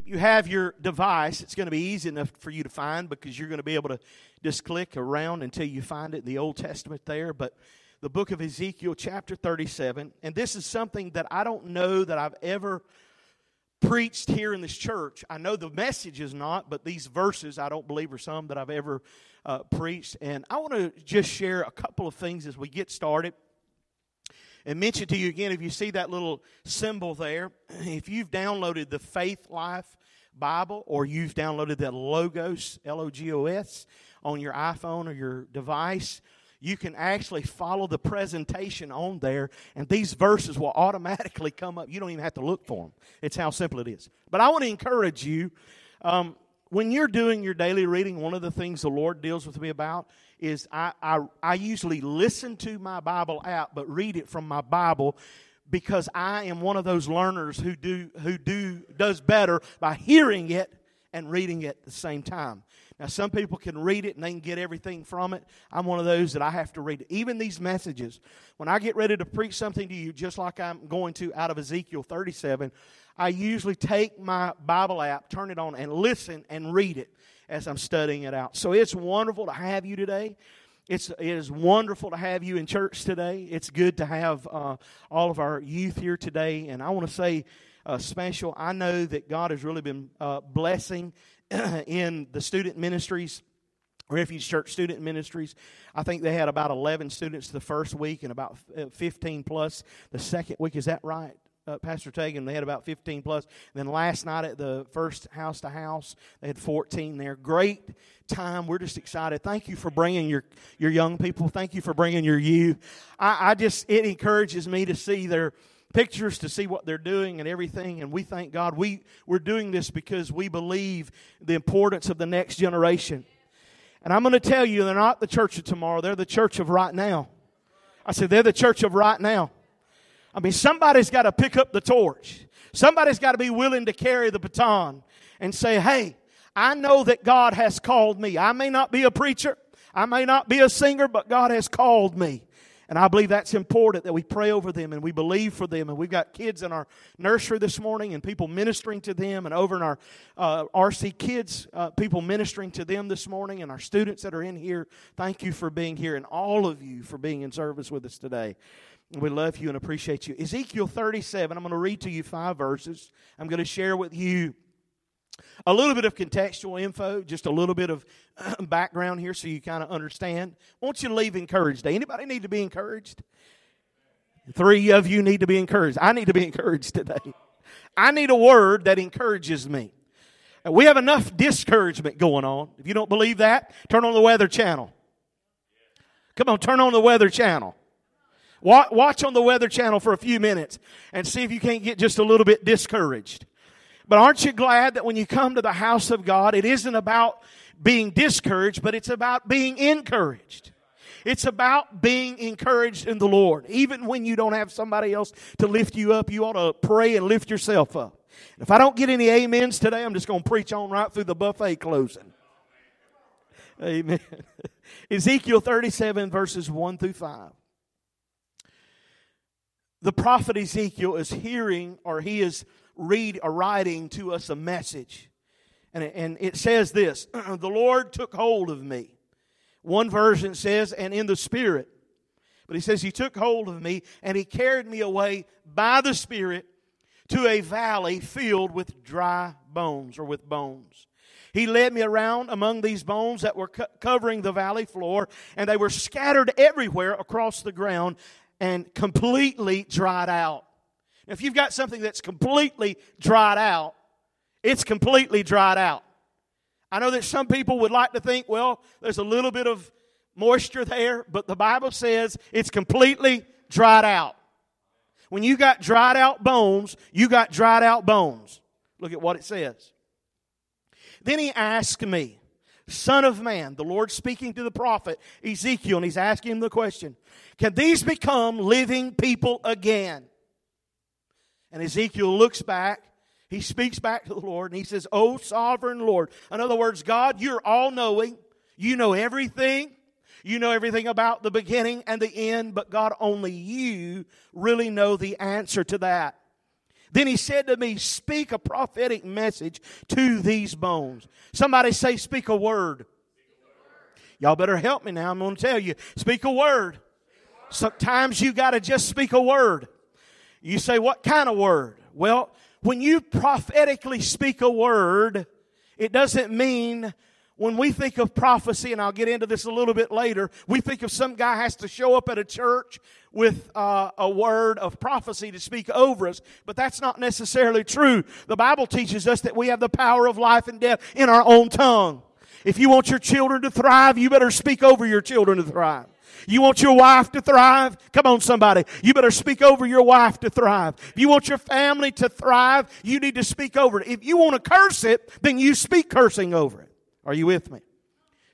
If you have your device, it's going to be easy enough for you to find because you're going to be able to just click around until you find it in the Old Testament there. But the book of Ezekiel, chapter 37, and this is something that I don't know that I've ever preached here in this church. I know the message is not, but these verses I don't believe are some that I've ever uh, preached. And I want to just share a couple of things as we get started and mention to you again if you see that little symbol there, if you've downloaded the Faithlife Bible or you've downloaded the Logos, L O G O S, on your iPhone or your device, you can actually follow the presentation on there, and these verses will automatically come up. You don't even have to look for them. It's how simple it is. But I want to encourage you. Um, when you're doing your daily reading, one of the things the Lord deals with me about is I, I, I usually listen to my Bible app, but read it from my Bible because I am one of those learners who do who do does better by hearing it and reading it at the same time. Now, some people can read it and they can get everything from it. I'm one of those that I have to read it. Even these messages, when I get ready to preach something to you, just like I'm going to out of Ezekiel 37, I usually take my Bible app, turn it on, and listen and read it as I'm studying it out. So it's wonderful to have you today. It's, it is wonderful to have you in church today. It's good to have uh, all of our youth here today. And I want to say uh, special, I know that God has really been uh, blessing in the student ministries. Refuge Church Student Ministries. I think they had about 11 students the first week and about uh, 15 plus the second week. Is that right? Uh, Pastor Tegan, they had about 15 plus. And then last night at the first house to house, they had 14 there. Great time. We're just excited. Thank you for bringing your, your young people. Thank you for bringing your youth. I, I just, it encourages me to see their pictures, to see what they're doing and everything. And we thank God. We, we're doing this because we believe the importance of the next generation. And I'm going to tell you, they're not the church of tomorrow. They're the church of right now. I said, they're the church of right now. I mean, somebody's got to pick up the torch. Somebody's got to be willing to carry the baton and say, hey, I know that God has called me. I may not be a preacher. I may not be a singer, but God has called me. And I believe that's important that we pray over them and we believe for them. And we've got kids in our nursery this morning and people ministering to them, and over in our uh, RC Kids, uh, people ministering to them this morning, and our students that are in here. Thank you for being here, and all of you for being in service with us today. We love you and appreciate you. Ezekiel 37, I'm going to read to you five verses. I'm going to share with you a little bit of contextual info, just a little bit of background here so you kind of understand. I want you to leave encouraged. Anybody need to be encouraged? Three of you need to be encouraged. I need to be encouraged today. I need a word that encourages me. We have enough discouragement going on. If you don't believe that, turn on the weather channel. Come on, turn on the weather channel. Watch on the Weather Channel for a few minutes and see if you can't get just a little bit discouraged. But aren't you glad that when you come to the house of God, it isn't about being discouraged, but it's about being encouraged. It's about being encouraged in the Lord. Even when you don't have somebody else to lift you up, you ought to pray and lift yourself up. If I don't get any amens today, I'm just going to preach on right through the buffet closing. Amen. Ezekiel 37, verses 1 through 5 the prophet Ezekiel is hearing or he is read or writing to us a message. And it, and it says this The Lord took hold of me. One version says, and in the Spirit. But he says, He took hold of me and He carried me away by the Spirit to a valley filled with dry bones or with bones. He led me around among these bones that were co- covering the valley floor, and they were scattered everywhere across the ground, and completely dried out. If you've got something that's completely dried out, it's completely dried out. I know that some people would like to think, well, there's a little bit of moisture there, but the Bible says it's completely dried out. When you got dried out bones, you got dried out bones. Look at what it says. Then he asked me, Son of man, the Lord speaking to the prophet Ezekiel, and he's asking him the question Can these become living people again? And Ezekiel looks back, he speaks back to the Lord, and he says, Oh, sovereign Lord. In other words, God, you're all knowing, you know everything. You know everything about the beginning and the end, but God, only you really know the answer to that. Then he said to me, Speak a prophetic message to these bones. Somebody say, Speak a word. Y'all better help me now. I'm going to tell you, speak a word. Sometimes you got to just speak a word. You say, What kind of word? Well, when you prophetically speak a word, it doesn't mean when we think of prophecy, and I'll get into this a little bit later, we think of some guy has to show up at a church with uh, a word of prophecy to speak over us, but that's not necessarily true. The Bible teaches us that we have the power of life and death in our own tongue. If you want your children to thrive, you better speak over your children to thrive. You want your wife to thrive? Come on, somebody. You better speak over your wife to thrive. If you want your family to thrive, you need to speak over it. If you want to curse it, then you speak cursing over it. Are you with me?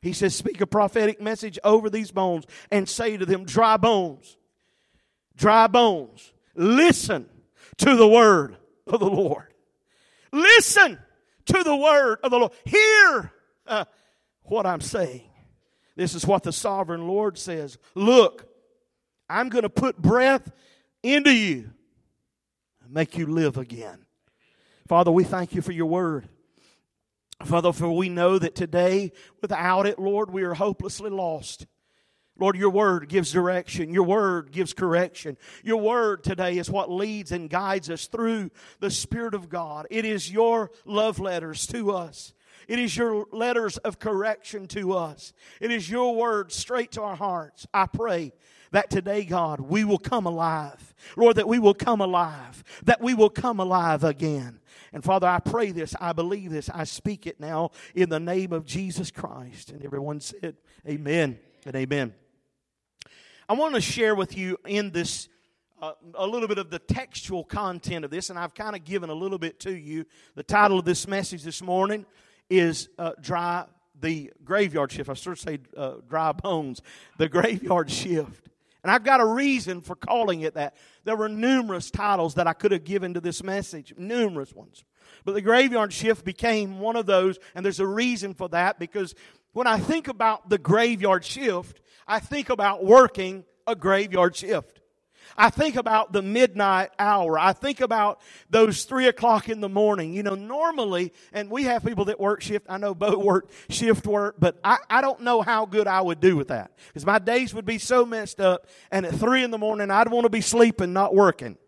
He says, Speak a prophetic message over these bones and say to them, Dry bones, dry bones, listen to the word of the Lord. Listen to the word of the Lord. Hear uh, what I'm saying. This is what the sovereign Lord says. Look, I'm going to put breath into you and make you live again. Father, we thank you for your word. Father, for we know that today, without it, Lord, we are hopelessly lost. Lord, your word gives direction. Your word gives correction. Your word today is what leads and guides us through the Spirit of God. It is your love letters to us. It is your letters of correction to us. It is your word straight to our hearts. I pray that today, God, we will come alive. Lord, that we will come alive. That we will come alive again. And Father, I pray this, I believe this, I speak it now in the name of Jesus Christ. And everyone said, Amen and amen. I want to share with you in this uh, a little bit of the textual content of this, and I've kind of given a little bit to you. The title of this message this morning is uh, Dry, the Graveyard Shift. I sort of say uh, Dry Bones, the Graveyard Shift. And I've got a reason for calling it that. There were numerous titles that I could have given to this message, numerous ones. But the graveyard shift became one of those, and there's a reason for that because when I think about the graveyard shift, I think about working a graveyard shift. I think about the midnight hour. I think about those three o'clock in the morning. You know, normally, and we have people that work shift. I know Bo work shift work, but I, I don't know how good I would do with that. Because my days would be so messed up, and at three in the morning, I'd want to be sleeping, not working.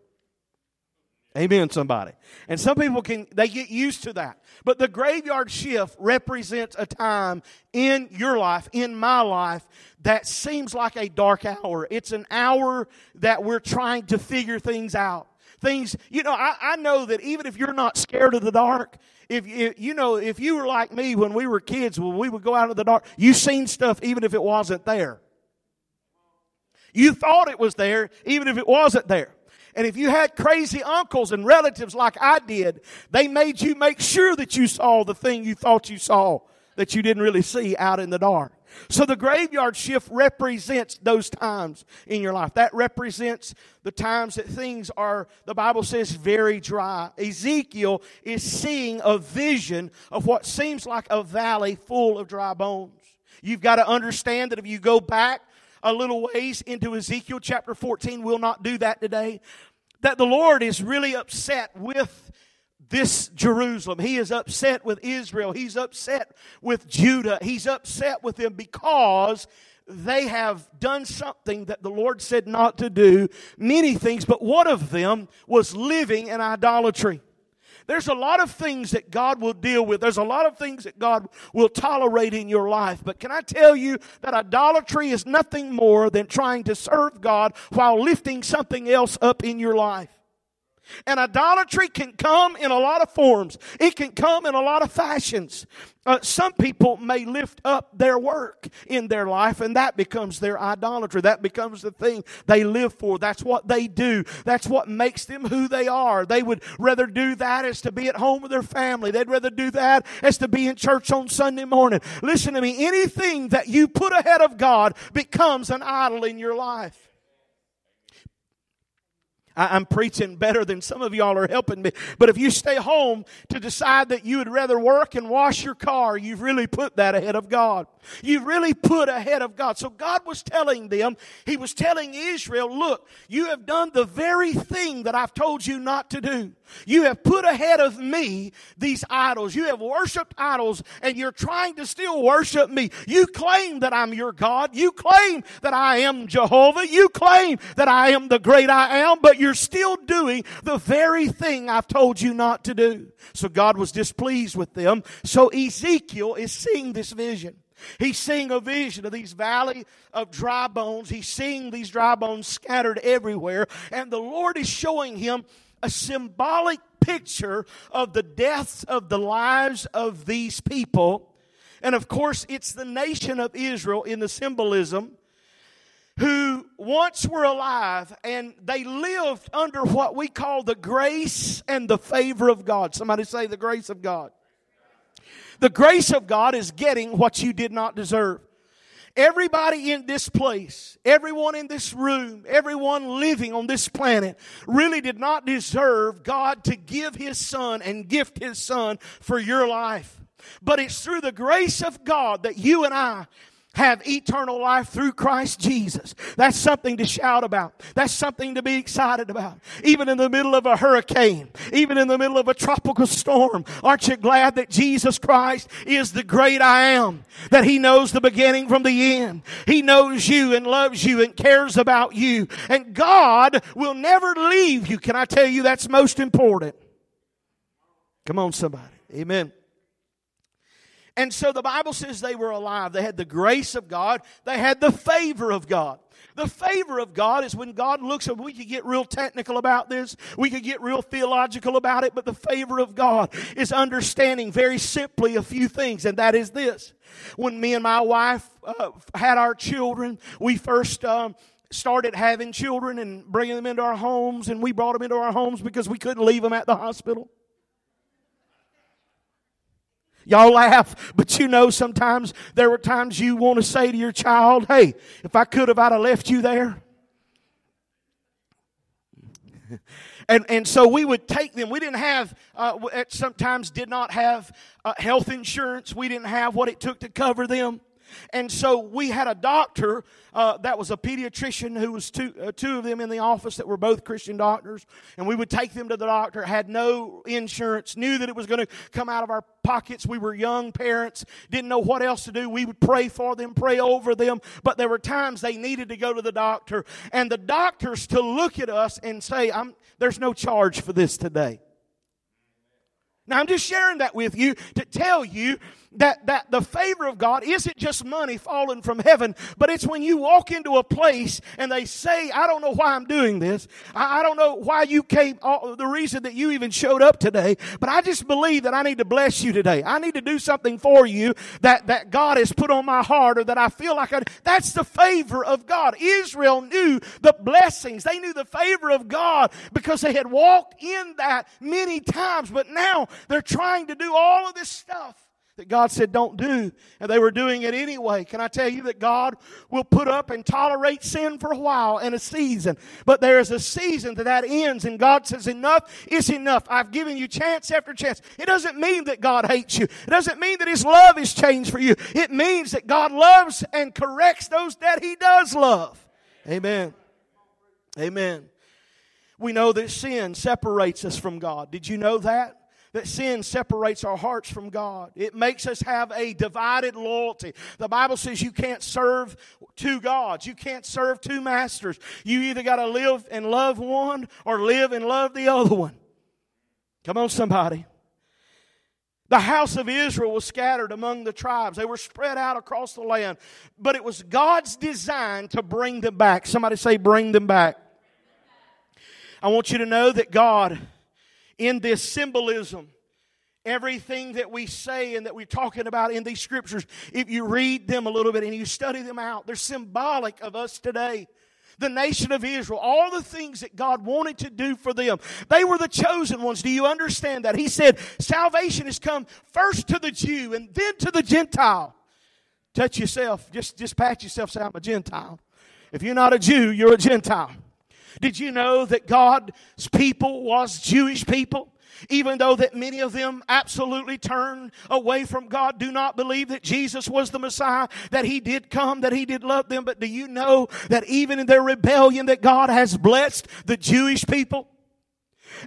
Amen, somebody. And some people can, they get used to that. But the graveyard shift represents a time in your life, in my life, that seems like a dark hour. It's an hour that we're trying to figure things out. Things, you know, I, I know that even if you're not scared of the dark, if you, know, if you were like me when we were kids, when we would go out of the dark, you seen stuff even if it wasn't there. You thought it was there, even if it wasn't there. And if you had crazy uncles and relatives like I did, they made you make sure that you saw the thing you thought you saw that you didn't really see out in the dark. So the graveyard shift represents those times in your life. That represents the times that things are, the Bible says, very dry. Ezekiel is seeing a vision of what seems like a valley full of dry bones. You've got to understand that if you go back a little ways into Ezekiel chapter 14. We'll not do that today. That the Lord is really upset with this Jerusalem. He is upset with Israel. He's upset with Judah. He's upset with them because they have done something that the Lord said not to do. Many things, but one of them was living in idolatry. There's a lot of things that God will deal with. There's a lot of things that God will tolerate in your life. But can I tell you that idolatry is nothing more than trying to serve God while lifting something else up in your life? And idolatry can come in a lot of forms. It can come in a lot of fashions. Uh, some people may lift up their work in their life and that becomes their idolatry. That becomes the thing they live for. That's what they do. That's what makes them who they are. They would rather do that as to be at home with their family. They'd rather do that as to be in church on Sunday morning. Listen to me. Anything that you put ahead of God becomes an idol in your life. I, am preaching better than some of y'all are helping me. But if you stay home to decide that you would rather work and wash your car, you've really put that ahead of God. You've really put ahead of God. So God was telling them, He was telling Israel, look, you have done the very thing that I've told you not to do. You have put ahead of me these idols. You have worshiped idols and you're trying to still worship me. You claim that I'm your God. You claim that I am Jehovah. You claim that I am the great I am, but you're still doing the very thing I've told you not to do. So God was displeased with them. So Ezekiel is seeing this vision. He's seeing a vision of these valley of dry bones. He's seeing these dry bones scattered everywhere. And the Lord is showing him a symbolic picture of the deaths of the lives of these people. And of course, it's the nation of Israel in the symbolism who once were alive and they lived under what we call the grace and the favor of God. Somebody say the grace of God. The grace of God is getting what you did not deserve. Everybody in this place, everyone in this room, everyone living on this planet really did not deserve God to give His Son and gift His Son for your life. But it's through the grace of God that you and I have eternal life through Christ Jesus. That's something to shout about. That's something to be excited about. Even in the middle of a hurricane, even in the middle of a tropical storm, aren't you glad that Jesus Christ is the great I am? That He knows the beginning from the end. He knows you and loves you and cares about you. And God will never leave you. Can I tell you that's most important? Come on, somebody. Amen. And so the Bible says they were alive. They had the grace of God. They had the favor of God. The favor of God is when God looks at, we could get real technical about this. We could get real theological about it, but the favor of God is understanding very simply a few things, and that is this. When me and my wife uh, had our children, we first, um, started having children and bringing them into our homes, and we brought them into our homes because we couldn't leave them at the hospital. Y'all laugh, but you know sometimes there were times you want to say to your child, hey, if I could have, I'd have left you there. and and so we would take them. We didn't have uh, sometimes did not have uh, health insurance. We didn't have what it took to cover them. And so we had a doctor uh, that was a pediatrician who was two, uh, two of them in the office that were both Christian doctors. And we would take them to the doctor, had no insurance, knew that it was going to come out of our pockets. We were young parents, didn't know what else to do. We would pray for them, pray over them. But there were times they needed to go to the doctor. And the doctors to look at us and say, there's no charge for this today. Now, I'm just sharing that with you to tell you that, that the favor of God isn't just money falling from heaven, but it's when you walk into a place and they say, I don't know why I'm doing this. I, I don't know why you came, uh, the reason that you even showed up today, but I just believe that I need to bless you today. I need to do something for you that, that God has put on my heart or that I feel like I, that's the favor of God. Israel knew the blessings. They knew the favor of God because they had walked in that many times, but now they're trying to do all of this stuff that God said don't do, and they were doing it anyway. Can I tell you that God will put up and tolerate sin for a while and a season, but there is a season that that ends, and God says enough is enough. I've given you chance after chance. It doesn't mean that God hates you. It doesn't mean that His love is changed for you. It means that God loves and corrects those that He does love. Amen. Amen. We know that sin separates us from God. Did you know that? That sin separates our hearts from God. It makes us have a divided loyalty. The Bible says you can't serve two gods. You can't serve two masters. You either got to live and love one or live and love the other one. Come on, somebody. The house of Israel was scattered among the tribes. They were spread out across the land. But it was God's design to bring them back. Somebody say, bring them back. I want you to know that God in this symbolism. Everything that we say and that we're talking about in these scriptures, if you read them a little bit and you study them out, they're symbolic of us today the nation of Israel, all the things that God wanted to do for them. They were the chosen ones. Do you understand that? He said, salvation has come first to the Jew and then to the Gentile. Touch yourself. Just, just pat yourself, say, I'm a Gentile. If you're not a Jew, you're a Gentile. Did you know that God's people was Jewish people? Even though that many of them absolutely turn away from God, do not believe that Jesus was the Messiah, that He did come, that He did love them. But do you know that even in their rebellion that God has blessed the Jewish people?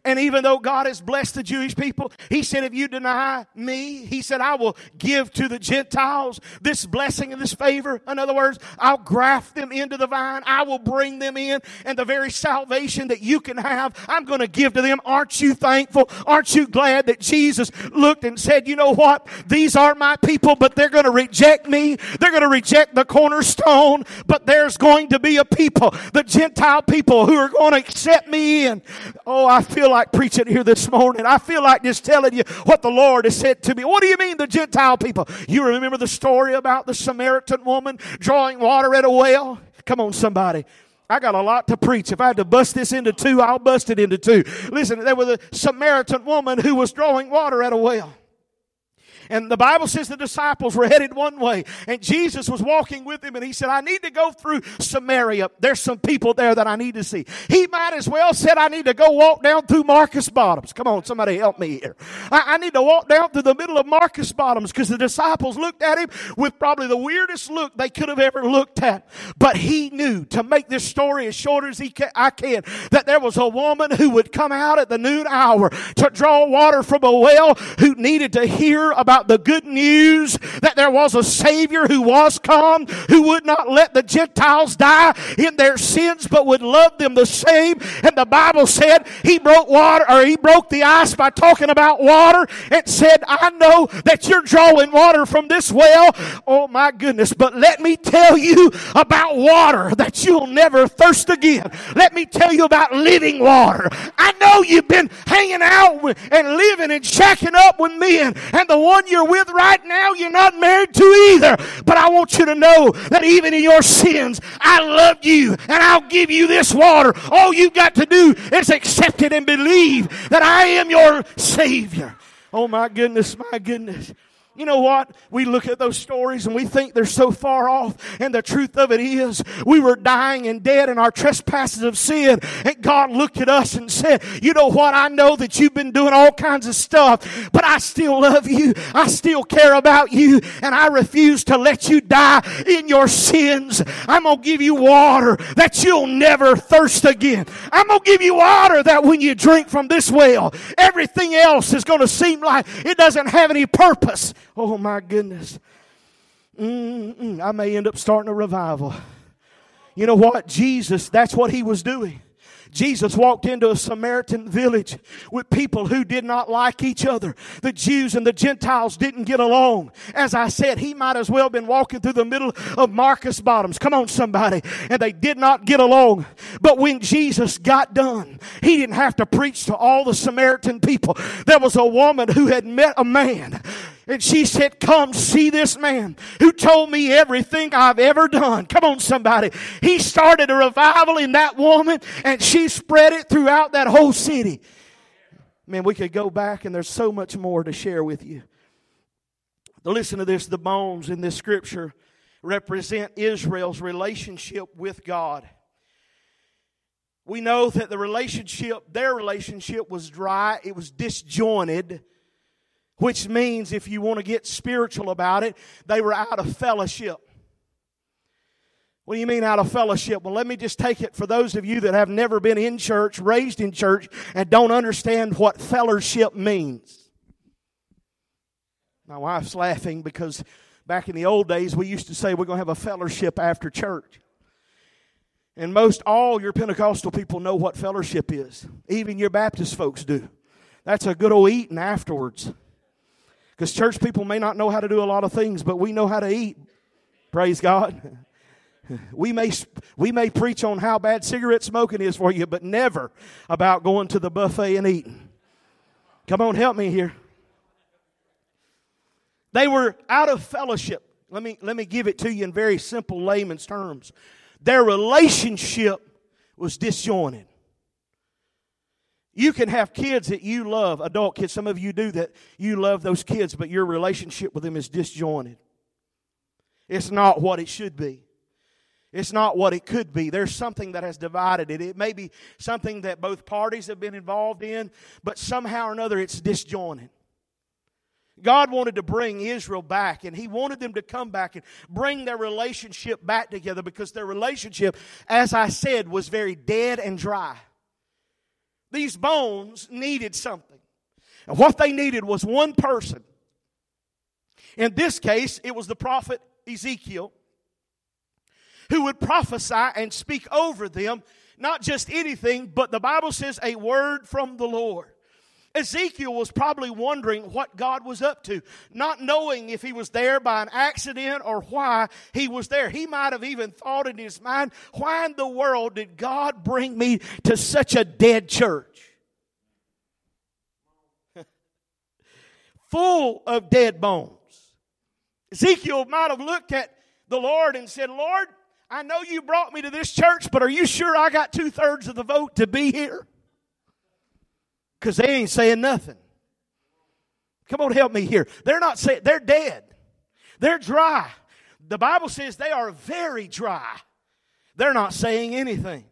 And even though God has blessed the Jewish people, He said, if you deny me, He said, I will give to the Gentiles this blessing and this favor. In other words, I'll graft them into the vine. I will bring them in and the very salvation that you can have, I'm going to give to them. Aren't you thankful? Aren't you glad that Jesus looked and said, you know what? These are my people, but they're going to reject me. They're going to reject the cornerstone, but there's going to be a people, the Gentile people who are going to accept me in. Oh, I feel like preaching here this morning. I feel like just telling you what the Lord has said to me. What do you mean, the Gentile people? You remember the story about the Samaritan woman drawing water at a well? Come on, somebody. I got a lot to preach. If I had to bust this into two, I'll bust it into two. Listen, there was a Samaritan woman who was drawing water at a well. And the Bible says the disciples were headed one way. And Jesus was walking with them and he said, I need to go through Samaria. There's some people there that I need to see. He might as well said, I need to go walk down through Marcus Bottoms. Come on, somebody help me here. I, I need to walk down through the middle of Marcus Bottoms because the disciples looked at him with probably the weirdest look they could have ever looked at. But he knew to make this story as short as he can, I can that there was a woman who would come out at the noon hour to draw water from a well who needed to hear about about the good news that there was a Savior who was come, who would not let the Gentiles die in their sins, but would love them the same. And the Bible said he broke water, or he broke the ice by talking about water and said, I know that you're drawing water from this well. Oh my goodness. But let me tell you about water that you'll never thirst again. Let me tell you about living water. I know you've been hanging out and living and shacking up with men and the one you're with right now, you're not married to either. But I want you to know that even in your sins, I love you and I'll give you this water. All you've got to do is accept it and believe that I am your Savior. Oh my goodness, my goodness. You know what? We look at those stories and we think they're so far off. And the truth of it is, we were dying and dead in our trespasses of sin. And God looked at us and said, You know what? I know that you've been doing all kinds of stuff, but I still love you. I still care about you. And I refuse to let you die in your sins. I'm going to give you water that you'll never thirst again. I'm going to give you water that when you drink from this well, everything else is going to seem like it doesn't have any purpose. Oh my goodness. Mm-mm, I may end up starting a revival. You know what? Jesus, that's what he was doing. Jesus walked into a Samaritan village with people who did not like each other. The Jews and the Gentiles didn't get along. As I said, he might as well have been walking through the middle of Marcus Bottoms. Come on, somebody. And they did not get along. But when Jesus got done, he didn't have to preach to all the Samaritan people. There was a woman who had met a man and she said, Come see this man who told me everything I've ever done. Come on, somebody. He started a revival in that woman and she spread it throughout that whole city. Man, we could go back and there's so much more to share with you. Listen to this the bones in this scripture represent Israel's relationship with God. We know that the relationship, their relationship was dry, it was disjointed which means, if you want to get spiritual about it, they were out of fellowship. What do you mean out of fellowship? Well, let me just take it for those of you that have never been in church, raised in church, and don't understand what fellowship means. My wife's laughing because back in the old days, we used to say we're going to have a fellowship after church. And most all your Pentecostal people know what fellowship is. Even your Baptist folks do. That's a good old eating afterwards. Because church people may not know how to do a lot of things, but we know how to eat. Praise God. We may, we may preach on how bad cigarette smoking is for you, but never about going to the buffet and eating. Come on, help me here. They were out of fellowship. Let me, let me give it to you in very simple layman's terms. Their relationship was disjointed. You can have kids that you love, adult kids. Some of you do that. You love those kids, but your relationship with them is disjointed. It's not what it should be. It's not what it could be. There's something that has divided it. It may be something that both parties have been involved in, but somehow or another it's disjointed. God wanted to bring Israel back, and He wanted them to come back and bring their relationship back together because their relationship, as I said, was very dead and dry. These bones needed something. And what they needed was one person. In this case, it was the prophet Ezekiel who would prophesy and speak over them, not just anything, but the Bible says a word from the Lord. Ezekiel was probably wondering what God was up to, not knowing if he was there by an accident or why he was there. He might have even thought in his mind, why in the world did God bring me to such a dead church? Full of dead bones. Ezekiel might have looked at the Lord and said, Lord, I know you brought me to this church, but are you sure I got two thirds of the vote to be here? Because they ain't saying nothing. Come on, help me here. They're not saying, they're dead. They're dry. The Bible says they are very dry. They're not saying anything.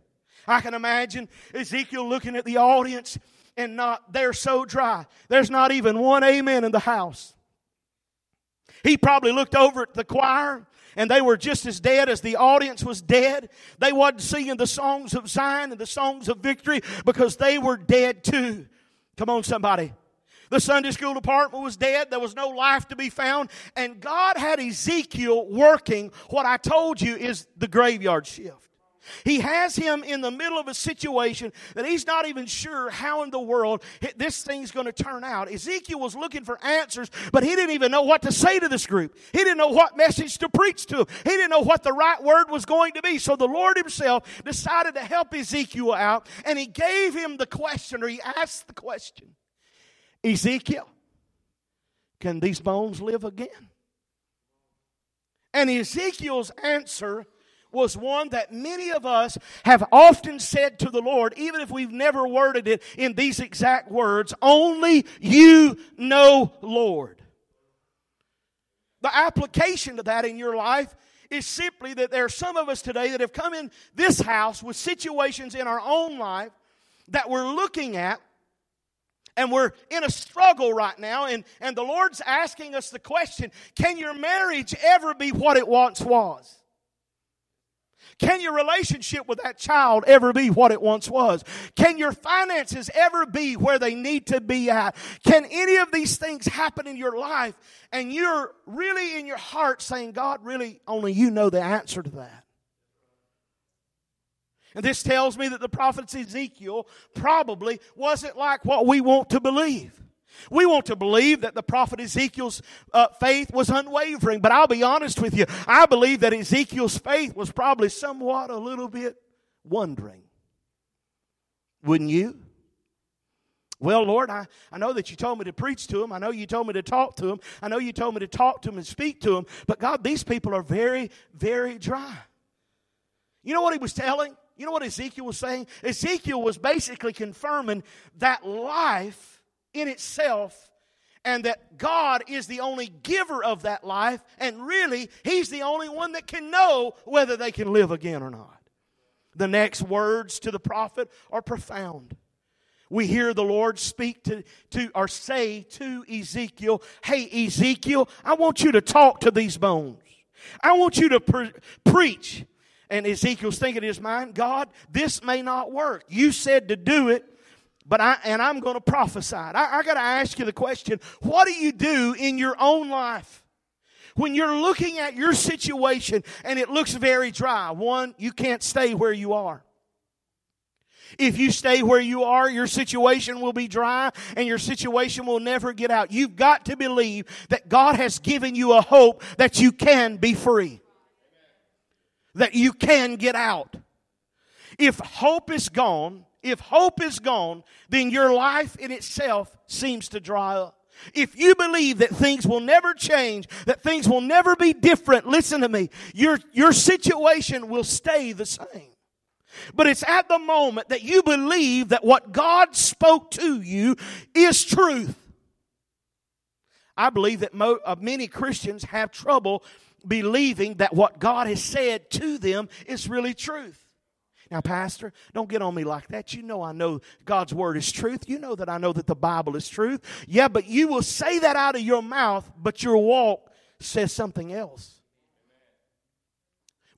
I can imagine Ezekiel looking at the audience and not, they're so dry. There's not even one amen in the house. He probably looked over at the choir and they were just as dead as the audience was dead. They wasn't singing the songs of Zion and the songs of victory because they were dead too. Come on, somebody. The Sunday school department was dead. There was no life to be found. And God had Ezekiel working what I told you is the graveyard shift. He has him in the middle of a situation that he's not even sure how in the world this thing's going to turn out. Ezekiel was looking for answers, but he didn't even know what to say to this group. He didn't know what message to preach to them. He didn't know what the right word was going to be. So the Lord himself decided to help Ezekiel out, and he gave him the question, or he asked the question Ezekiel, can these bones live again? And Ezekiel's answer was one that many of us have often said to the Lord, even if we've never worded it in these exact words, only you know, Lord. The application to that in your life is simply that there are some of us today that have come in this house with situations in our own life that we're looking at and we're in a struggle right now and, and the lord's asking us the question can your marriage ever be what it once was can your relationship with that child ever be what it once was? Can your finances ever be where they need to be at? Can any of these things happen in your life and you're really in your heart saying, God, really, only you know the answer to that? And this tells me that the prophet Ezekiel probably wasn't like what we want to believe. We want to believe that the prophet Ezekiel's uh, faith was unwavering, but I'll be honest with you. I believe that Ezekiel's faith was probably somewhat a little bit wondering. Wouldn't you? Well, Lord, I, I know that you told me to preach to them. I know you told me to talk to them. I know you told me to talk to them and speak to them. But God, these people are very, very dry. You know what he was telling? You know what Ezekiel was saying? Ezekiel was basically confirming that life in itself and that God is the only giver of that life, and really, He's the only one that can know whether they can live again or not. The next words to the prophet are profound. We hear the Lord speak to, to or say to Ezekiel, Hey, Ezekiel, I want you to talk to these bones. I want you to pre- preach. And Ezekiel's thinking in his mind, God, this may not work. You said to do it, but I, and I'm going to prophesy. I, I got to ask you the question what do you do in your own life? When you're looking at your situation and it looks very dry, one, you can't stay where you are. If you stay where you are, your situation will be dry and your situation will never get out. You've got to believe that God has given you a hope that you can be free, that you can get out. If hope is gone, if hope is gone, then your life in itself seems to dry up. If you believe that things will never change, that things will never be different, listen to me, your, your situation will stay the same. But it's at the moment that you believe that what God spoke to you is truth. I believe that mo- uh, many Christians have trouble believing that what God has said to them is really truth. Now, Pastor, don't get on me like that. You know I know God's Word is truth. You know that I know that the Bible is truth. Yeah, but you will say that out of your mouth, but your walk says something else.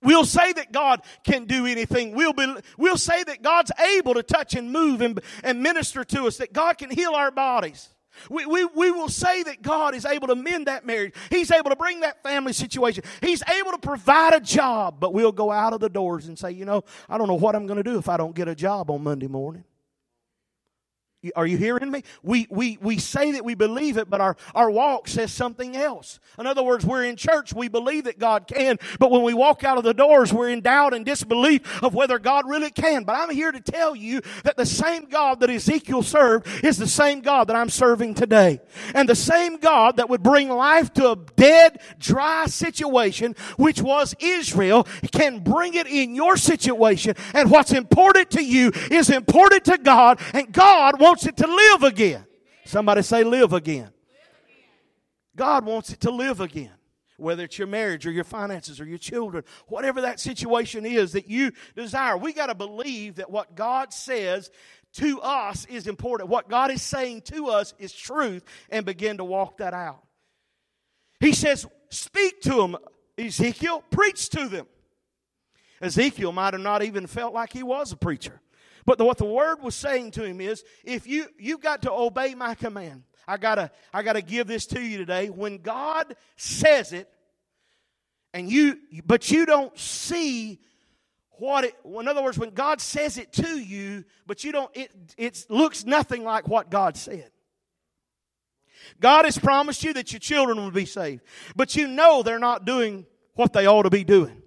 We'll say that God can do anything. We'll, be, we'll say that God's able to touch and move and, and minister to us, that God can heal our bodies. We, we, we will say that God is able to mend that marriage. He's able to bring that family situation. He's able to provide a job. But we'll go out of the doors and say, you know, I don't know what I'm going to do if I don't get a job on Monday morning. Are you hearing me? We, we, we say that we believe it, but our, our walk says something else. In other words, we're in church, we believe that God can, but when we walk out of the doors, we're in doubt and disbelief of whether God really can. But I'm here to tell you that the same God that Ezekiel served is the same God that I'm serving today. And the same God that would bring life to a dead, dry situation, which was Israel, can bring it in your situation. And what's important to you is important to God, and God wants wants it to live again. Somebody say, live again. God wants it to live again. Whether it's your marriage or your finances or your children, whatever that situation is that you desire, we got to believe that what God says to us is important. What God is saying to us is truth and begin to walk that out. He says, Speak to them, Ezekiel, preach to them. Ezekiel might have not even felt like he was a preacher. But the, what the word was saying to him is, if you you've got to obey my command. I gotta I gotta give this to you today. When God says it, and you but you don't see what it in other words, when God says it to you, but you don't it it looks nothing like what God said. God has promised you that your children will be saved, but you know they're not doing what they ought to be doing.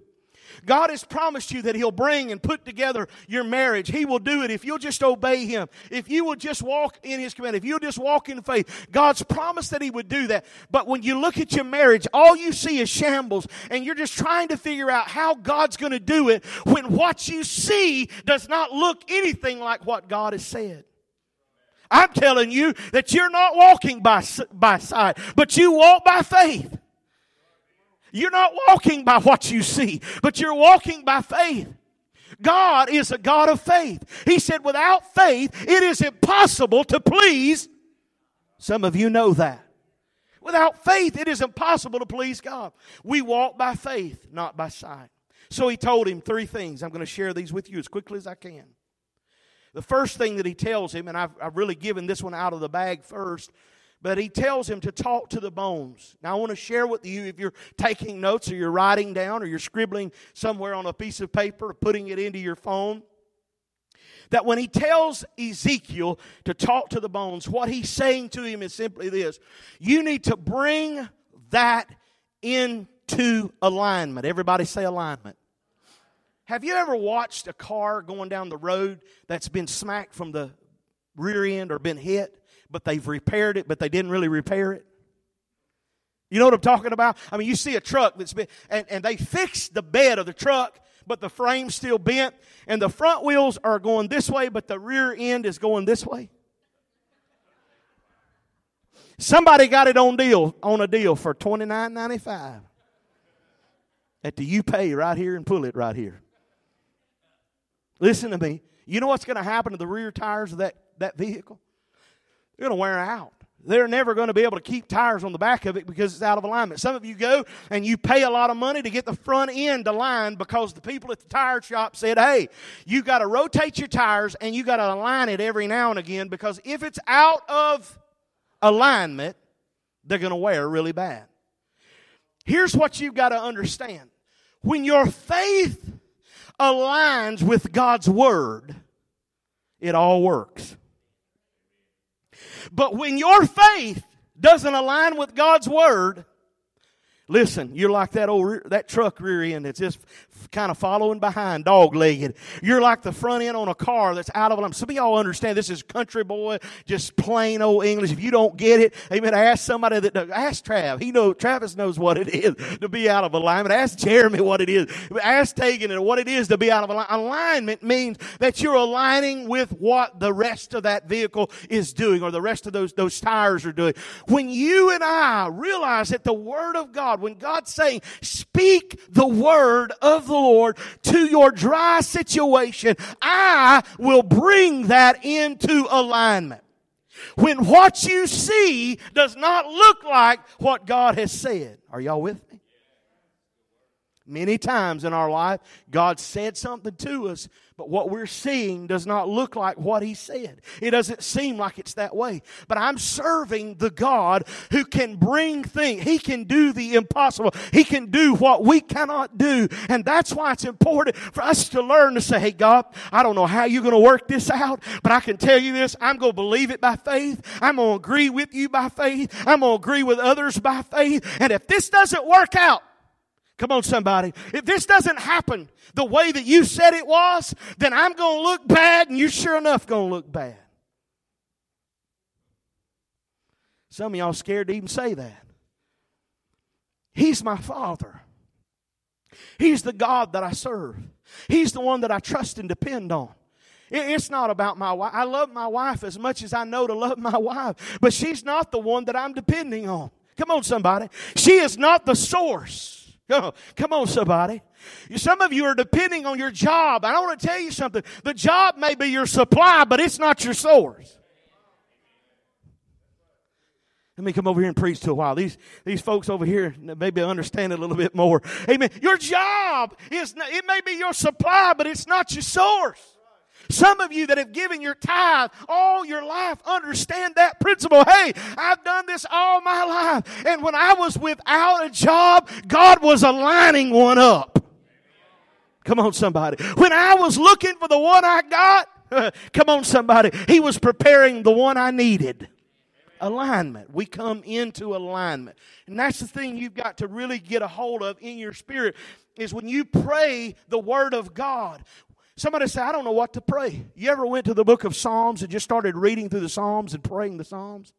God has promised you that He'll bring and put together your marriage. He will do it if you'll just obey Him. If you will just walk in His command. If you'll just walk in faith. God's promised that He would do that. But when you look at your marriage, all you see is shambles and you're just trying to figure out how God's going to do it when what you see does not look anything like what God has said. I'm telling you that you're not walking by, by sight, but you walk by faith. You're not walking by what you see, but you're walking by faith. God is a God of faith. He said, without faith, it is impossible to please. Some of you know that. Without faith, it is impossible to please God. We walk by faith, not by sight. So he told him three things. I'm going to share these with you as quickly as I can. The first thing that he tells him, and I've, I've really given this one out of the bag first, but he tells him to talk to the bones. Now, I want to share with you if you're taking notes or you're writing down or you're scribbling somewhere on a piece of paper or putting it into your phone. That when he tells Ezekiel to talk to the bones, what he's saying to him is simply this you need to bring that into alignment. Everybody say alignment. Have you ever watched a car going down the road that's been smacked from the rear end or been hit? But they've repaired it, but they didn't really repair it. You know what I'm talking about? I mean, you see a truck that's been, and, and they fixed the bed of the truck, but the frame's still bent, and the front wheels are going this way, but the rear end is going this way. Somebody got it on deal on a deal for twenty nine ninety five at the you pay right here and pull it right here. Listen to me. You know what's going to happen to the rear tires of that, that vehicle? They're going to wear out. They're never going to be able to keep tires on the back of it because it's out of alignment. Some of you go and you pay a lot of money to get the front end aligned because the people at the tire shop said, hey, you got to rotate your tires and you got to align it every now and again because if it's out of alignment, they're going to wear really bad. Here's what you've got to understand. When your faith aligns with God's word, it all works. But when your faith doesn't align with God's word, listen, you're like that old that truck rear end. That's just kind of following behind, dog legged. You're like the front end on a car that's out of alignment. Some of y'all understand this is country boy, just plain old English. If you don't get it, amen, ask somebody that, ask Trav. He knows, Travis knows what it is to be out of alignment. Ask Jeremy what it is. Ask Tegan what it is to be out of alignment. Alignment means that you're aligning with what the rest of that vehicle is doing or the rest of those, those tires are doing. When you and I realize that the Word of God, when God's saying, speak the Word of the Lord to your dry situation, I will bring that into alignment. When what you see does not look like what God has said. Are y'all with me? Many times in our life, God said something to us, but what we're seeing does not look like what He said. It doesn't seem like it's that way. But I'm serving the God who can bring things. He can do the impossible. He can do what we cannot do. And that's why it's important for us to learn to say, hey, God, I don't know how you're going to work this out, but I can tell you this. I'm going to believe it by faith. I'm going to agree with you by faith. I'm going to agree with others by faith. And if this doesn't work out, Come on, somebody. If this doesn't happen the way that you said it was, then I'm going to look bad and you're sure enough going to look bad. Some of y'all scared to even say that. He's my father. He's the God that I serve. He's the one that I trust and depend on. It's not about my wife. I love my wife as much as I know to love my wife, but she's not the one that I'm depending on. Come on, somebody. She is not the source. Come on, come on, somebody. Some of you are depending on your job. I want to tell you something. The job may be your supply, but it's not your source. Let me come over here and preach to a while. These, these folks over here maybe understand it a little bit more. Amen. Your job is, it may be your supply, but it's not your source. Some of you that have given your tithe all your life understand that principle. Hey, I've done this all my life. And when I was without a job, God was aligning one up. Come on, somebody. When I was looking for the one I got, come on, somebody. He was preparing the one I needed. Alignment. We come into alignment. And that's the thing you've got to really get a hold of in your spirit is when you pray the word of God, Somebody say, I don't know what to pray. You ever went to the book of Psalms and just started reading through the Psalms and praying the Psalms?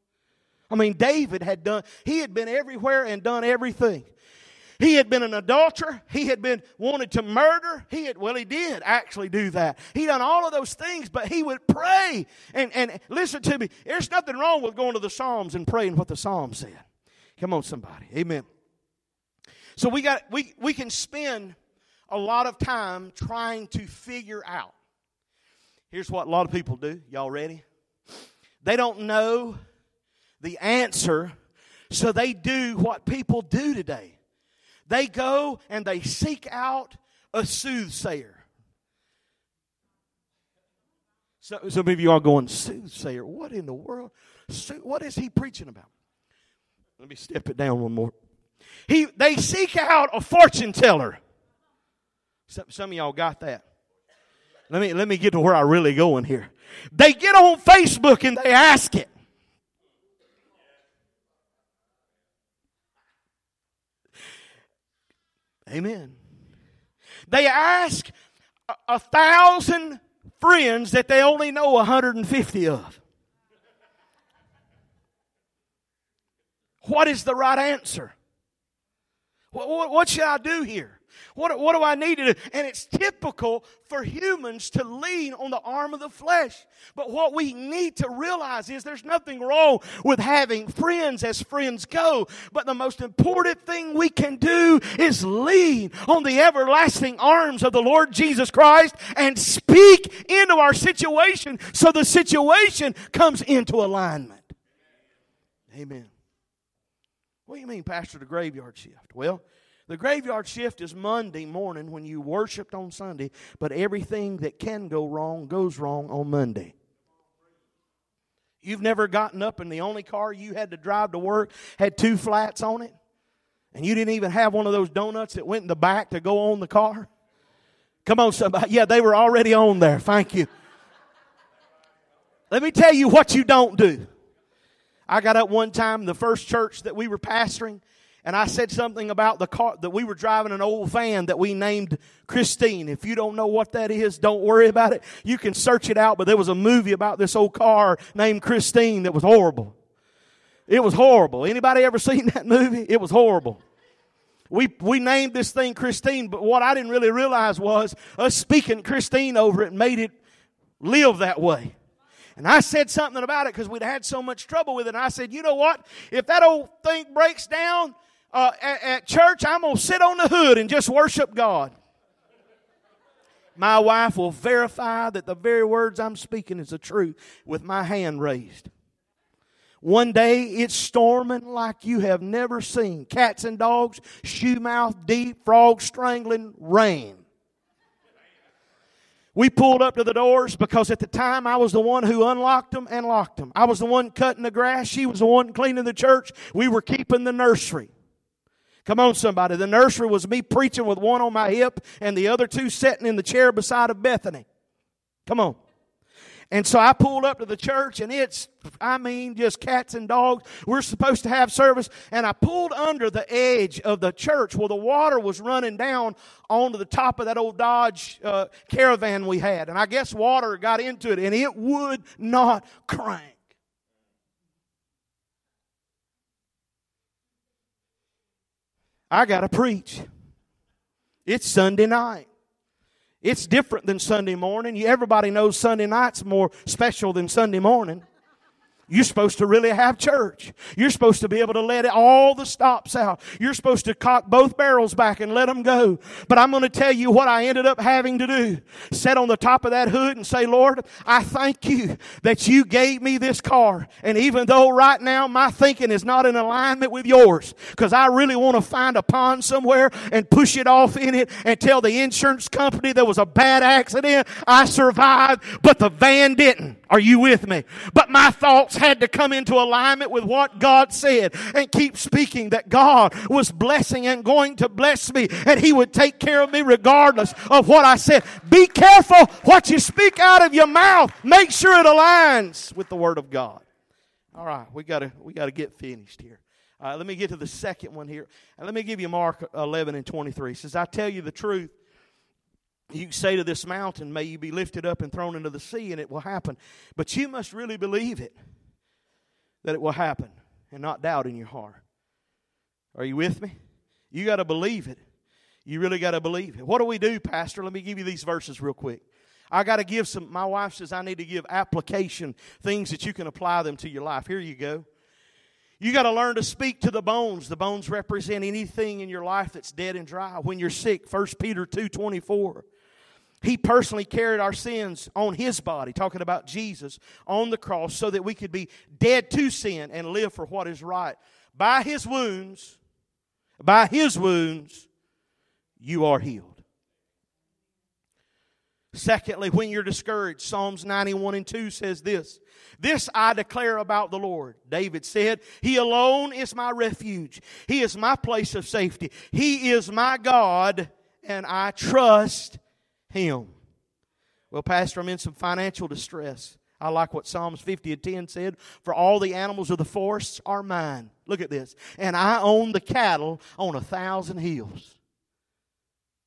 I mean, David had done, he had been everywhere and done everything. He had been an adulterer. He had been wanted to murder. He had, well, he did actually do that. He done all of those things, but he would pray. And, and listen to me, there's nothing wrong with going to the Psalms and praying what the Psalms said. Come on, somebody. Amen. So we got, we, we can spend a lot of time trying to figure out. Here's what a lot of people do. Y'all ready? They don't know the answer, so they do what people do today. They go and they seek out a soothsayer. So, some of you are going, soothsayer, what in the world? What is he preaching about? Let me step it down one more. He, they seek out a fortune teller. Some, some of y'all got that. Let me, let me get to where I really going here. They get on Facebook and they ask it. Amen. They ask a, a thousand friends that they only know 150 of. What is the right answer? What, what, what should I do here? What, what do I need to do? And it's typical for humans to lean on the arm of the flesh. But what we need to realize is there's nothing wrong with having friends as friends go. But the most important thing we can do is lean on the everlasting arms of the Lord Jesus Christ and speak into our situation so the situation comes into alignment. Amen. What do you mean, Pastor, the graveyard shift? Well, the graveyard shift is Monday morning when you worshiped on Sunday, but everything that can go wrong goes wrong on Monday. You've never gotten up and the only car you had to drive to work had two flats on it? And you didn't even have one of those donuts that went in the back to go on the car? Come on, somebody. Yeah, they were already on there. Thank you. Let me tell you what you don't do. I got up one time, the first church that we were pastoring, and I said something about the car that we were driving an old van that we named Christine. If you don't know what that is, don't worry about it. You can search it out, but there was a movie about this old car named Christine that was horrible. It was horrible. Anybody ever seen that movie? It was horrible. We, we named this thing Christine, but what I didn't really realize was us speaking Christine over it made it live that way. And I said something about it because we'd had so much trouble with it. And I said, you know what? If that old thing breaks down, uh, at, at church, I'm going to sit on the hood and just worship God. My wife will verify that the very words I'm speaking is the truth with my hand raised. One day it's storming like you have never seen. Cats and dogs, shoe mouth deep, frogs strangling, rain. We pulled up to the doors because at the time I was the one who unlocked them and locked them. I was the one cutting the grass. She was the one cleaning the church. We were keeping the nursery. Come on, somebody. The nursery was me preaching with one on my hip and the other two sitting in the chair beside of Bethany. Come on. And so I pulled up to the church and it's, I mean, just cats and dogs. We're supposed to have service. And I pulled under the edge of the church where the water was running down onto the top of that old Dodge uh, caravan we had. And I guess water got into it and it would not crank. I got to preach. It's Sunday night. It's different than Sunday morning. Everybody knows Sunday night's more special than Sunday morning. You're supposed to really have church. You're supposed to be able to let all the stops out. You're supposed to cock both barrels back and let them go. But I'm going to tell you what I ended up having to do. Sit on the top of that hood and say, Lord, I thank you that you gave me this car. And even though right now my thinking is not in alignment with yours, because I really want to find a pond somewhere and push it off in it and tell the insurance company there was a bad accident. I survived, but the van didn't. Are you with me? But my thoughts had to come into alignment with what God said and keep speaking that God was blessing and going to bless me and He would take care of me regardless of what I said. Be careful what you speak out of your mouth. Make sure it aligns with the Word of God. All right, we gotta we gotta get finished here. All right, let me get to the second one here. And let me give you Mark 11 and 23. It says, I tell you the truth you say to this mountain, May you be lifted up and thrown into the sea, and it will happen. But you must really believe it, that it will happen, and not doubt in your heart. Are you with me? You got to believe it. You really got to believe it. What do we do, Pastor? Let me give you these verses real quick. I got to give some, my wife says I need to give application, things that you can apply them to your life. Here you go. You got to learn to speak to the bones. The bones represent anything in your life that's dead and dry. When you're sick, 1 Peter 2 24. He personally carried our sins on His body, talking about Jesus on the cross, so that we could be dead to sin and live for what is right. By His wounds, by His wounds, you are healed. Secondly, when you're discouraged, Psalms 91 and 2 says this This I declare about the Lord. David said, He alone is my refuge. He is my place of safety. He is my God, and I trust him. Well, Pastor, I'm in some financial distress. I like what Psalms 50 and 10 said. For all the animals of the forests are mine. Look at this. And I own the cattle on a thousand hills.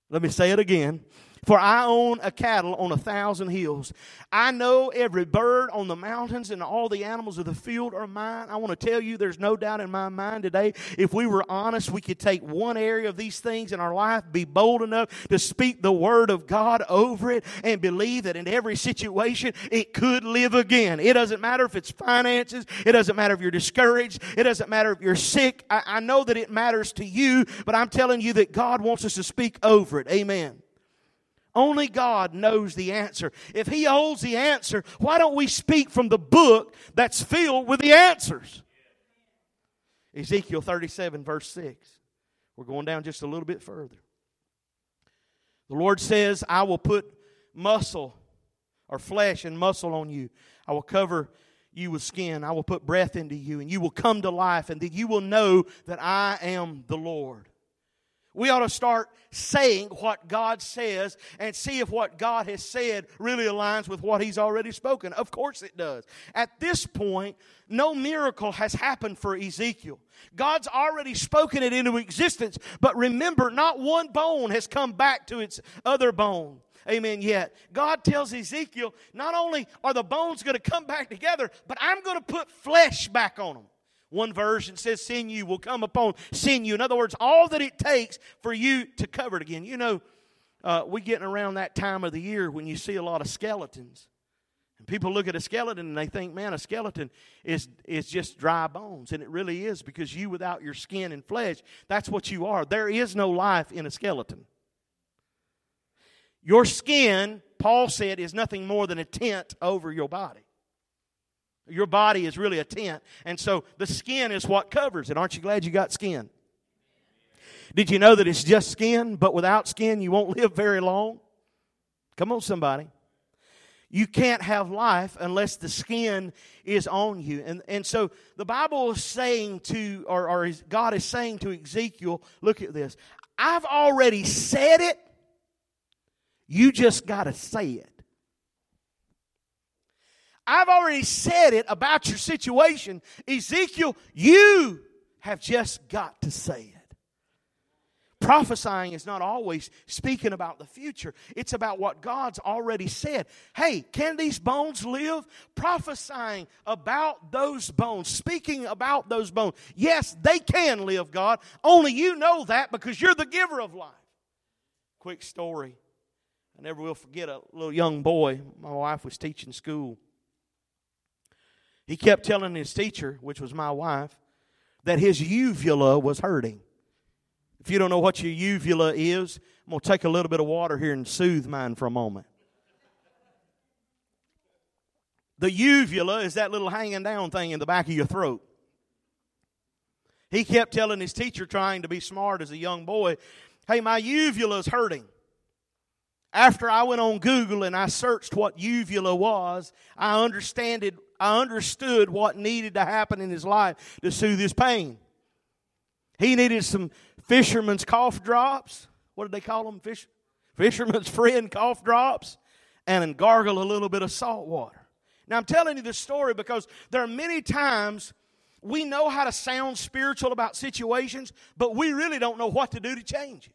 Let me say it again. For I own a cattle on a thousand hills. I know every bird on the mountains and all the animals of the field are mine. I want to tell you, there's no doubt in my mind today, if we were honest, we could take one area of these things in our life, be bold enough to speak the word of God over it, and believe that in every situation it could live again. It doesn't matter if it's finances, it doesn't matter if you're discouraged, it doesn't matter if you're sick. I, I know that it matters to you, but I'm telling you that God wants us to speak over it. Amen. Only God knows the answer. If He holds the answer, why don't we speak from the book that's filled with the answers? Ezekiel 37, verse 6. We're going down just a little bit further. The Lord says, I will put muscle or flesh and muscle on you. I will cover you with skin. I will put breath into you, and you will come to life, and that you will know that I am the Lord. We ought to start saying what God says and see if what God has said really aligns with what He's already spoken. Of course it does. At this point, no miracle has happened for Ezekiel. God's already spoken it into existence, but remember, not one bone has come back to its other bone. Amen. Yet, God tells Ezekiel, not only are the bones going to come back together, but I'm going to put flesh back on them. One version says sinew will come upon sinew. In other words, all that it takes for you to cover it again. You know, uh, we getting around that time of the year when you see a lot of skeletons. And people look at a skeleton and they think, man, a skeleton is, is just dry bones. And it really is because you, without your skin and flesh, that's what you are. There is no life in a skeleton. Your skin, Paul said, is nothing more than a tent over your body. Your body is really a tent. And so the skin is what covers it. Aren't you glad you got skin? Did you know that it's just skin, but without skin you won't live very long? Come on, somebody. You can't have life unless the skin is on you. And, and so the Bible is saying to, or, or God is saying to Ezekiel, look at this. I've already said it. You just got to say it. I've already said it about your situation. Ezekiel, you have just got to say it. Prophesying is not always speaking about the future, it's about what God's already said. Hey, can these bones live? Prophesying about those bones, speaking about those bones. Yes, they can live, God. Only you know that because you're the giver of life. Quick story. I never will forget a little young boy. My wife was teaching school he kept telling his teacher, which was my wife, that his uvula was hurting. If you don't know what your uvula is, I'm going to take a little bit of water here and soothe mine for a moment. The uvula is that little hanging down thing in the back of your throat. He kept telling his teacher, trying to be smart as a young boy, hey, my uvula is hurting. After I went on Google and I searched what uvula was, I understand it, I understood what needed to happen in his life to soothe his pain. He needed some fisherman's cough drops. What did they call them? Fish, fisherman's friend cough drops, and gargle a little bit of salt water. Now I'm telling you this story because there are many times we know how to sound spiritual about situations, but we really don't know what to do to change it.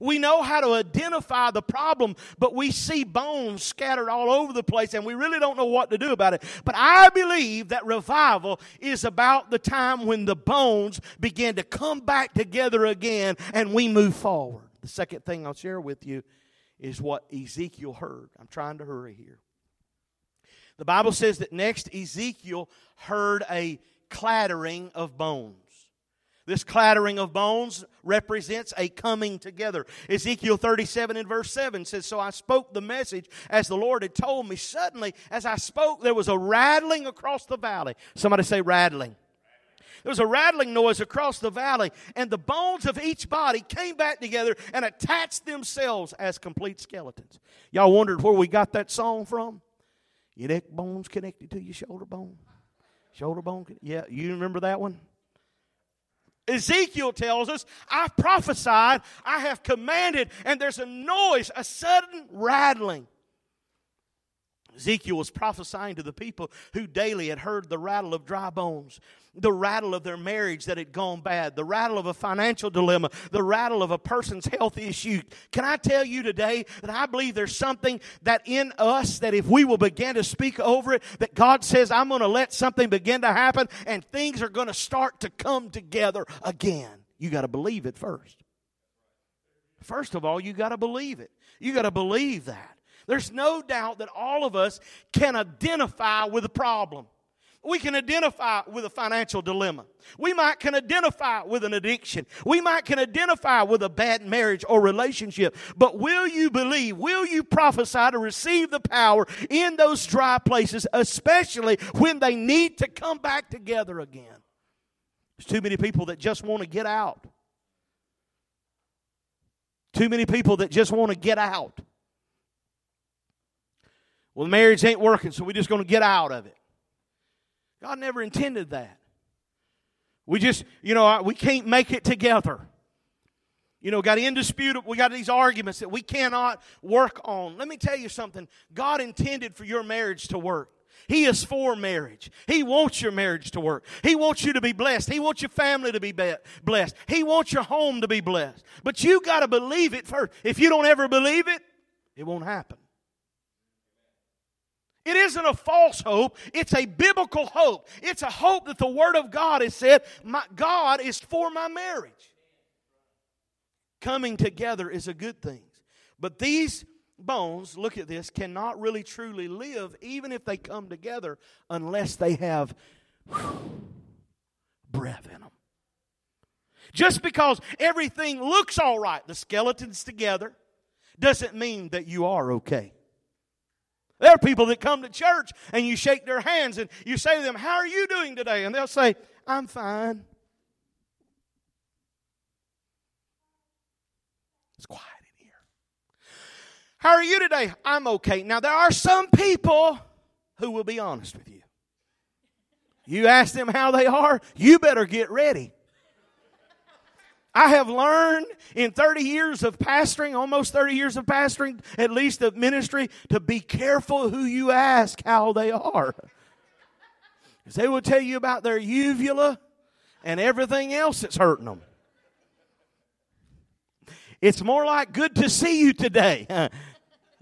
We know how to identify the problem, but we see bones scattered all over the place and we really don't know what to do about it. But I believe that revival is about the time when the bones begin to come back together again and we move forward. The second thing I'll share with you is what Ezekiel heard. I'm trying to hurry here. The Bible says that next Ezekiel heard a clattering of bones. This clattering of bones represents a coming together. Ezekiel 37 and verse 7 says, So I spoke the message as the Lord had told me. Suddenly, as I spoke, there was a rattling across the valley. Somebody say rattling. There was a rattling noise across the valley, and the bones of each body came back together and attached themselves as complete skeletons. Y'all wondered where we got that song from? Your neck bones connected to your shoulder bone. Shoulder bone. Yeah, you remember that one? Ezekiel tells us, I've prophesied, I have commanded, and there's a noise, a sudden rattling. Ezekiel was prophesying to the people who daily had heard the rattle of dry bones, the rattle of their marriage that had gone bad, the rattle of a financial dilemma, the rattle of a person's health issue. Can I tell you today that I believe there's something that in us that if we will begin to speak over it, that God says, I'm going to let something begin to happen and things are going to start to come together again. You got to believe it first. First of all, you got to believe it. You got to believe that. There's no doubt that all of us can identify with a problem. We can identify with a financial dilemma. We might can identify with an addiction. We might can identify with a bad marriage or relationship. But will you believe, will you prophesy to receive the power in those dry places, especially when they need to come back together again? There's too many people that just want to get out. Too many people that just want to get out. Well, marriage ain't working, so we're just going to get out of it. God never intended that. We just, you know, we can't make it together. You know, got indisputable, we got these arguments that we cannot work on. Let me tell you something. God intended for your marriage to work. He is for marriage. He wants your marriage to work. He wants you to be blessed. He wants your family to be blessed. He wants your home to be blessed. But you got to believe it first. If you don't ever believe it, it won't happen. It isn't a false hope. It's a biblical hope. It's a hope that the Word of God has said, my, God is for my marriage. Coming together is a good thing. But these bones, look at this, cannot really truly live even if they come together unless they have whew, breath in them. Just because everything looks all right, the skeleton's together, doesn't mean that you are okay. There are people that come to church and you shake their hands and you say to them, How are you doing today? And they'll say, I'm fine. It's quiet in here. How are you today? I'm okay. Now, there are some people who will be honest with you. You ask them how they are, you better get ready. I have learned in 30 years of pastoring, almost 30 years of pastoring, at least of ministry, to be careful who you ask how they are. Because they will tell you about their uvula and everything else that's hurting them. It's more like good to see you today.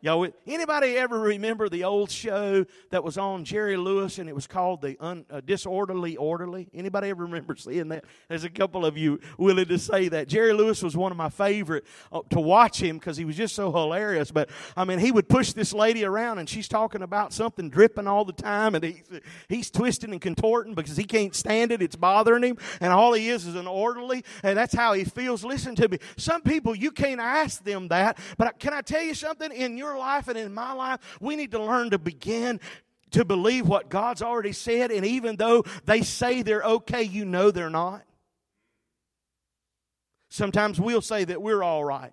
Y'all, anybody ever remember the old show that was on Jerry Lewis and it was called the Un, uh, Disorderly Orderly? Anybody ever remember seeing that? There's a couple of you willing to say that. Jerry Lewis was one of my favorite uh, to watch him because he was just so hilarious. But I mean, he would push this lady around and she's talking about something dripping all the time and he's, he's twisting and contorting because he can't stand it. It's bothering him. And all he is is an orderly and that's how he feels. Listen to me. Some people, you can't ask them that. But can I tell you something? In your life and in my life, we need to learn to begin to believe what God's already said. And even though they say they're okay, you know they're not. Sometimes we'll say that we're all right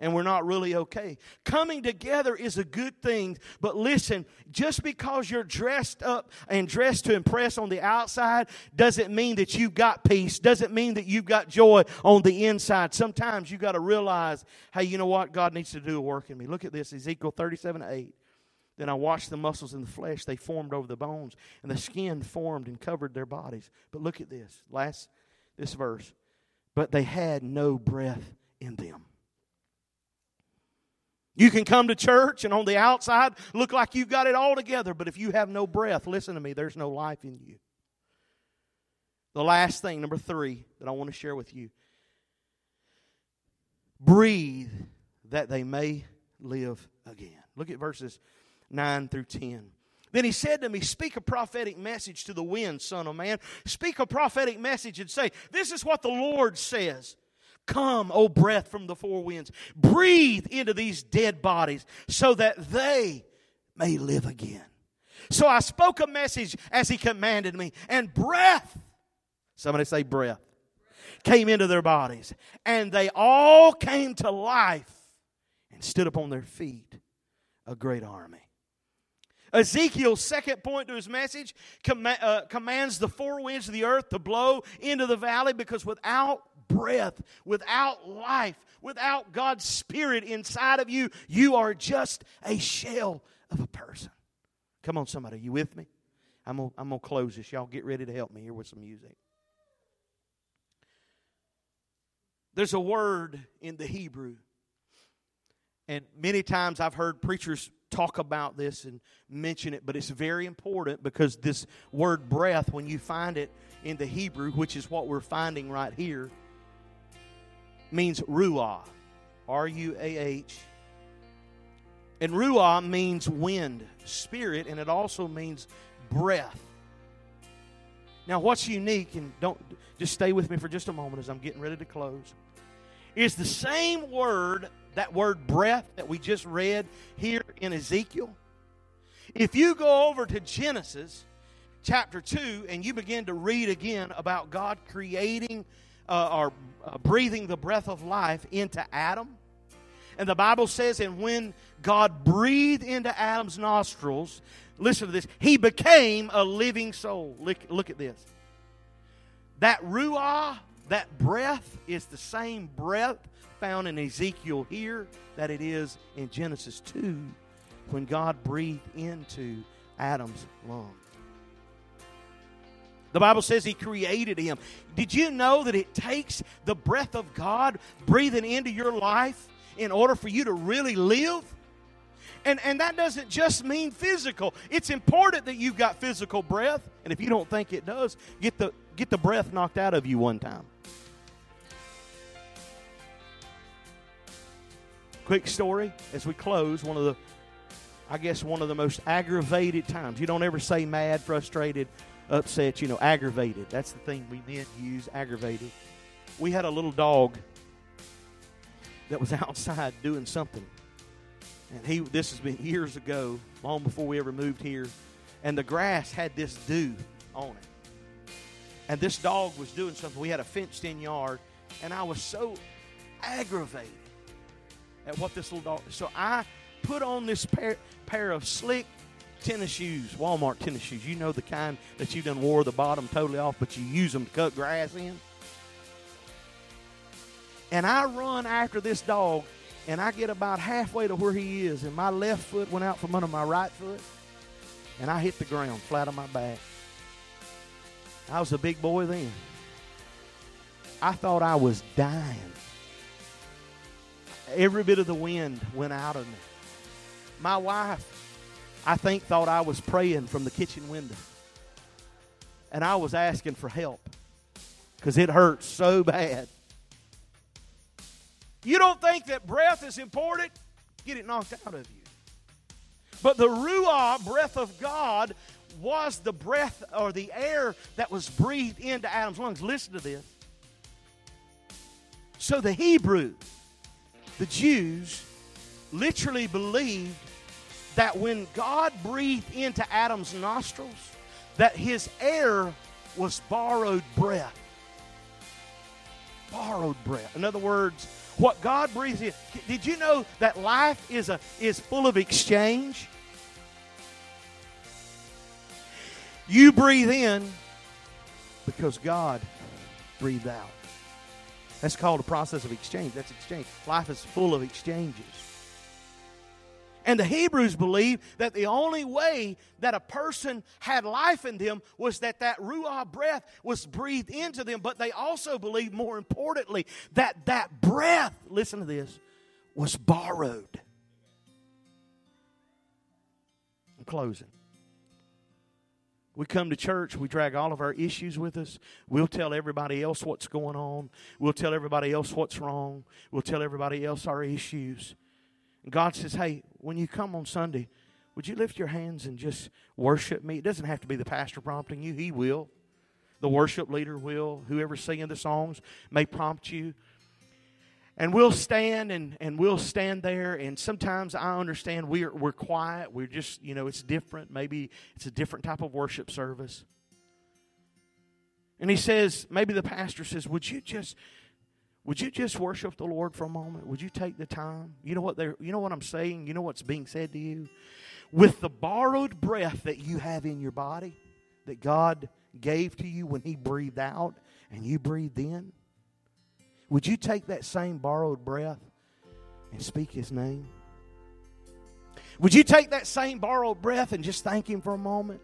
and we're not really okay. Coming together is a good thing, but listen, just because you're dressed up and dressed to impress on the outside doesn't mean that you've got peace, doesn't mean that you've got joy on the inside. Sometimes you got to realize, hey, you know what? God needs to do a work in me. Look at this Ezekiel 37 8. Then I watched the muscles in the flesh, they formed over the bones, and the skin formed and covered their bodies. But look at this, last this verse. But they had no breath in them. You can come to church and on the outside look like you've got it all together, but if you have no breath, listen to me, there's no life in you. The last thing, number three, that I want to share with you breathe that they may live again. Look at verses 9 through 10. Then he said to me, Speak a prophetic message to the wind, son of man. Speak a prophetic message and say, This is what the Lord says. Come, O breath from the four winds, breathe into these dead bodies so that they may live again. So I spoke a message as he commanded me, and breath, somebody say breath, came into their bodies, and they all came to life and stood upon their feet, a great army. Ezekiel's second point to his message uh, commands the four winds of the earth to blow into the valley because without breath, without life, without God's Spirit inside of you, you are just a shell of a person. Come on, somebody, you with me? I'm gonna, I'm gonna close this. Y'all get ready to help me here with some music. There's a word in the Hebrew, and many times I've heard preachers talk about this and mention it, but it's very important because this word breath, when you find it in the Hebrew, which is what we're finding right here, means ruah, R U A H. And ruah means wind, spirit, and it also means breath. Now, what's unique, and don't just stay with me for just a moment as I'm getting ready to close, is the same word, that word breath that we just read here in Ezekiel. If you go over to Genesis chapter 2 and you begin to read again about God creating uh, uh, breathing the breath of life into Adam. And the Bible says, and when God breathed into Adam's nostrils, listen to this, he became a living soul. Look, look at this. That Ruah that breath is the same breath found in Ezekiel here that it is in Genesis 2 when God breathed into Adam's lungs. The Bible says He created him. Did you know that it takes the breath of God breathing into your life in order for you to really live? And, and that doesn't just mean physical. It's important that you've got physical breath. And if you don't think it does, get the, get the breath knocked out of you one time. Quick story as we close. One of the, I guess, one of the most aggravated times. You don't ever say mad, frustrated, upset, you know, aggravated. That's the thing we men use, aggravated. We had a little dog that was outside doing something. And he this has been years ago, long before we ever moved here. And the grass had this dew on it. And this dog was doing something. We had a fenced in yard, and I was so aggravated at what this little dog. So I put on this pair, pair of slick tennis shoes, Walmart tennis shoes. You know the kind that you done wore the bottom totally off, but you use them to cut grass in. And I run after this dog, and I get about halfway to where he is, and my left foot went out from under my right foot, and I hit the ground flat on my back. I was a big boy then. I thought I was dying. Every bit of the wind went out of me. My wife I think, thought I was praying from the kitchen window. And I was asking for help because it hurts so bad. You don't think that breath is important? Get it knocked out of you. But the Ruah, breath of God, was the breath or the air that was breathed into Adam's lungs. Listen to this. So the Hebrew, the Jews, literally believed that when God breathed into Adam's nostrils, that his air was borrowed breath. Borrowed breath. In other words, what God breathes in. Did you know that life is a is full of exchange? You breathe in because God breathed out. That's called a process of exchange. That's exchange. Life is full of exchanges. And the Hebrews believed that the only way that a person had life in them was that that Ruah breath was breathed into them. But they also believed, more importantly, that that breath, listen to this, was borrowed. I'm closing. We come to church, we drag all of our issues with us. We'll tell everybody else what's going on. We'll tell everybody else what's wrong. We'll tell everybody else our issues. And God says, hey, when you come on Sunday, would you lift your hands and just worship me? It doesn't have to be the pastor prompting you, he will. The worship leader will. Whoever's singing the songs may prompt you. And we'll stand and, and we'll stand there. And sometimes I understand we're, we're quiet. We're just, you know, it's different. Maybe it's a different type of worship service. And he says, maybe the pastor says, Would you just would you just worship the Lord for a moment? Would you take the time? You know what they you know what I'm saying? You know what's being said to you? With the borrowed breath that you have in your body that God gave to you when he breathed out and you breathed in, would you take that same borrowed breath and speak his name? Would you take that same borrowed breath and just thank him for a moment?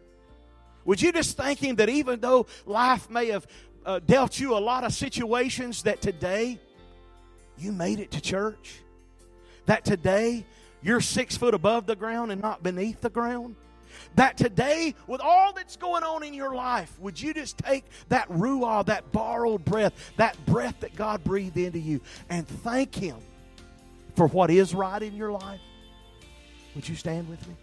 Would you just thank him that even though life may have uh, dealt you a lot of situations that today you made it to church. That today you're six foot above the ground and not beneath the ground. That today, with all that's going on in your life, would you just take that ruah, that borrowed breath, that breath that God breathed into you, and thank Him for what is right in your life? Would you stand with me?